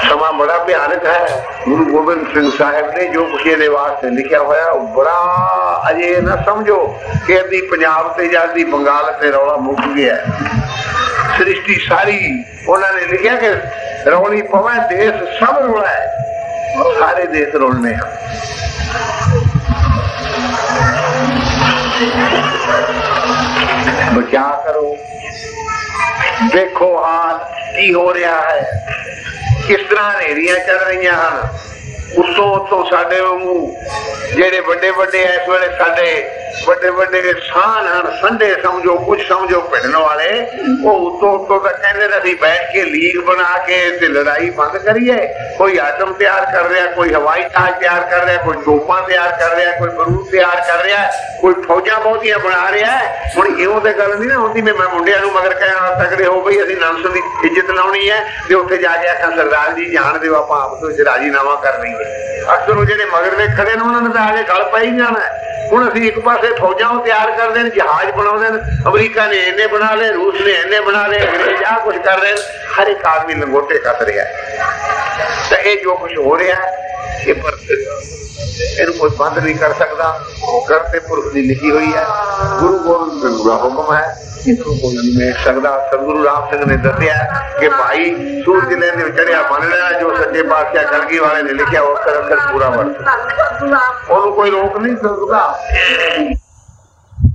ਸਮਾਂ ਬੜਾ ਭਿਆਨਕ ਹੈ ਗੁਰੂ ਗੋਬਿੰਦ ਸਿੰਘ ਸਾਹਿਬ ਨੇ ਜੋ ਕੁਛ ਇਹਦੇ ਵਾਸਤੇ ਲਿਖਿਆ ਹੋਇਆ ਉਹ ਬੜਾ ਅਜੇ ਨਾ ਸਮਝੋ ਕਿ ਅਦੀ ਪੰਜਾਬ ਤੇ ਜਾਂ ਅਦੀ ਬੰਗਾਲ ਤੇ ਰੌਲਾ ਮੁੱਕ ਗਿਆ ਸ੍ਰਿਸ਼ਟੀ ਸਾਰੀ ਉਹਨਾਂ ਨੇ ਲਿਖਿਆ ਕਿ ਰੌਲੀ ਪਵੇ ਦੇਸ਼ ਸਭ ਰੌਲਾ ਹੈ ਸਾਰੇ ਦੇਸ਼ ਰੋਲਨੇ ਹਨ ਬਚਾ ਕਰੋ ਦੇਖੋ ਹਾਲ ਕੀ ਹੋ ਰਿਹਾ ਹੈ ਕਿਸ ਤਰ੍ਹਾਂ ਹਨੇਰੀਆਂ ਚੱਲ ਰਹੀਆਂ ਹਨ ਉੱਤੋਂ ਉੱਤੋਂ ਸਾਡੇ ਵਾਂਗੂ ਜਿਹੜੇ ਵੱਡੇ ਵੱਡੇ ਇਸ ਵੇਲੇ ਸਾਡੇ ਵੱਡੇ ਵੱਡੇ ਸਾਨ ਹਨ, ਸੰਡੇ ਸਮਝੋ ਕੁਝ ਸਮਝੋ ਭਿੜਨ ਵਾਲੇ, ਉਹ ਉੱਤੋਂ ਉੱਤੋਂ ਤਾਂ ਕਹਿੰਦੇ ਨੇ ਅਸੀਂ ਬੈਠ ਕੇ ਲੀਗ ਬਣਾ ਕੇ ਤੇ ਲੜਾਈ ਬੰਦ ਕਰੀਏ। ਕੋਈ ਆਟਮ ਤਿਆਰ ਕਰ ਰਿਹਾ, ਕੋਈ ਹਵਾਈ ਜਹਾਜ਼ ਤਿਆਰ ਕਰ ਰਿਹਾ, ਕੋਈ ਤੋਪਾਂ ਤਿਆਰ ਕਰ ਰਿਹਾ, ਕੋਈ ਬਰੂਦ ਤਿਆਰ ਕਰ ਰਿਹਾ, ਕੋਈ ਫੌਜਾਂ ਬਹੁਤੀਆਂ ਬਣਾ ਰਿਹਾ। ਹੁਣ ਇਹੋ ਤੇ ਗੱਲ ਨਹੀਂ ਨਾ ਹੁੰਦੀ ਮੈਂ ਮੁੰਡਿਆਂ ਨੂੰ ਮਗਰ ਕਹਿਣਾ ਤਕੜੇ ਹੋ ਬਈ, ਅਸੀਂ ਨੰਸ ਦੀ ਇੱਜ਼ਤ ਲਾਉਣੀ ਹੈ ਤੇ ਉੱਥੇ ਜਾ ਕੇ ਆਖਾਂ ਸਰਦਾਰ ਜੀ, ਜਾਣ ਦਿਓ, ਆਪਾਂ ਆਪ ਤੋਂ ਰਾਜੀਨਾਮਾ ਕਰ ਲਈਏ ਅਕਸਰ ਉਹ ਜਿਹੜੇ ਮਗਰ ਦੇ ਖੜੇ ਨੇ, ਉਹਨਾਂ ਨੇ ਤਾਂ ਆਗੇ ਗਲ ਪਾਈ ਜਾਣਾ। ਹੁਣ ਅਸੀਂ ਇੱਕ ਪਾਸੇ ਫੌਜਾਂ ਨੂੰ ਤਿਆਰ ਕਰਦੇ ਨੇ, ਜਹਾਜ਼ ਬਣਾਉਂਦੇ ਨੇ, ਅਮਰੀਕਾ ਨੇ ਇਹਨੇ ਬਣਾ ਲਏ, ਰੂਸ ਨੇ ਇਹਨੇ ਬਣਾ ਲਏ, ਅੰਗਰੇਜ਼ ਆ ਕੁਝ ਕਰ ਰਹੇ ਨੇ। ਹਰ ਇੱਕ ਆਦਮੀ ਲੰਗੋਟੇ ਕੱਟ ਰਿਹਾ ਤਾਂ ਇਹ ਜੋ ਕੁਝ ਹੋ ਰਿਹਾ ਇਹ ਪਰ ਇਹਨੂੰ ਕੋਈ ਬੰਦ ਨਹੀਂ ਕਰ ਸਕਦਾ ਕਰਤੇ ਪੁਰਖ ਦੀ ਲਿਖੀ ਹੋਈ ਹੈ ਗੁਰੂ ਗੋਬਿੰਦ ਸਿੰਘ ਦਾ ਹੁਕਮ ਹੈ ਇਸਨੂੰ ਕੋਈ ਨਹੀਂ ਮੇਟ ਸਕਦਾ ਸਤਿਗੁਰੂ ਰਾਮ ਸਿੰਘ ਨੇ ਦੱਸਿਆ ਕਿ ਭਾਈ ਸੂਰਜ ਨੇ ਦੇ ਚੜਿਆ ਮੰਨ ਲੈਣਾ ਜੋ ਸੱਚੇ ਪਾਤਸ਼ਾਹ ਕਲਗੀ ਵਾਲੇ ਨੇ ਲਿਖਿਆ ਉਹ ਕਰ ਪੂਰਾ ਵਰਤ ਉਹਨੂੰ ਕੋਈ ਰੋਕ ਨਹੀਂ ਸਕਦਾ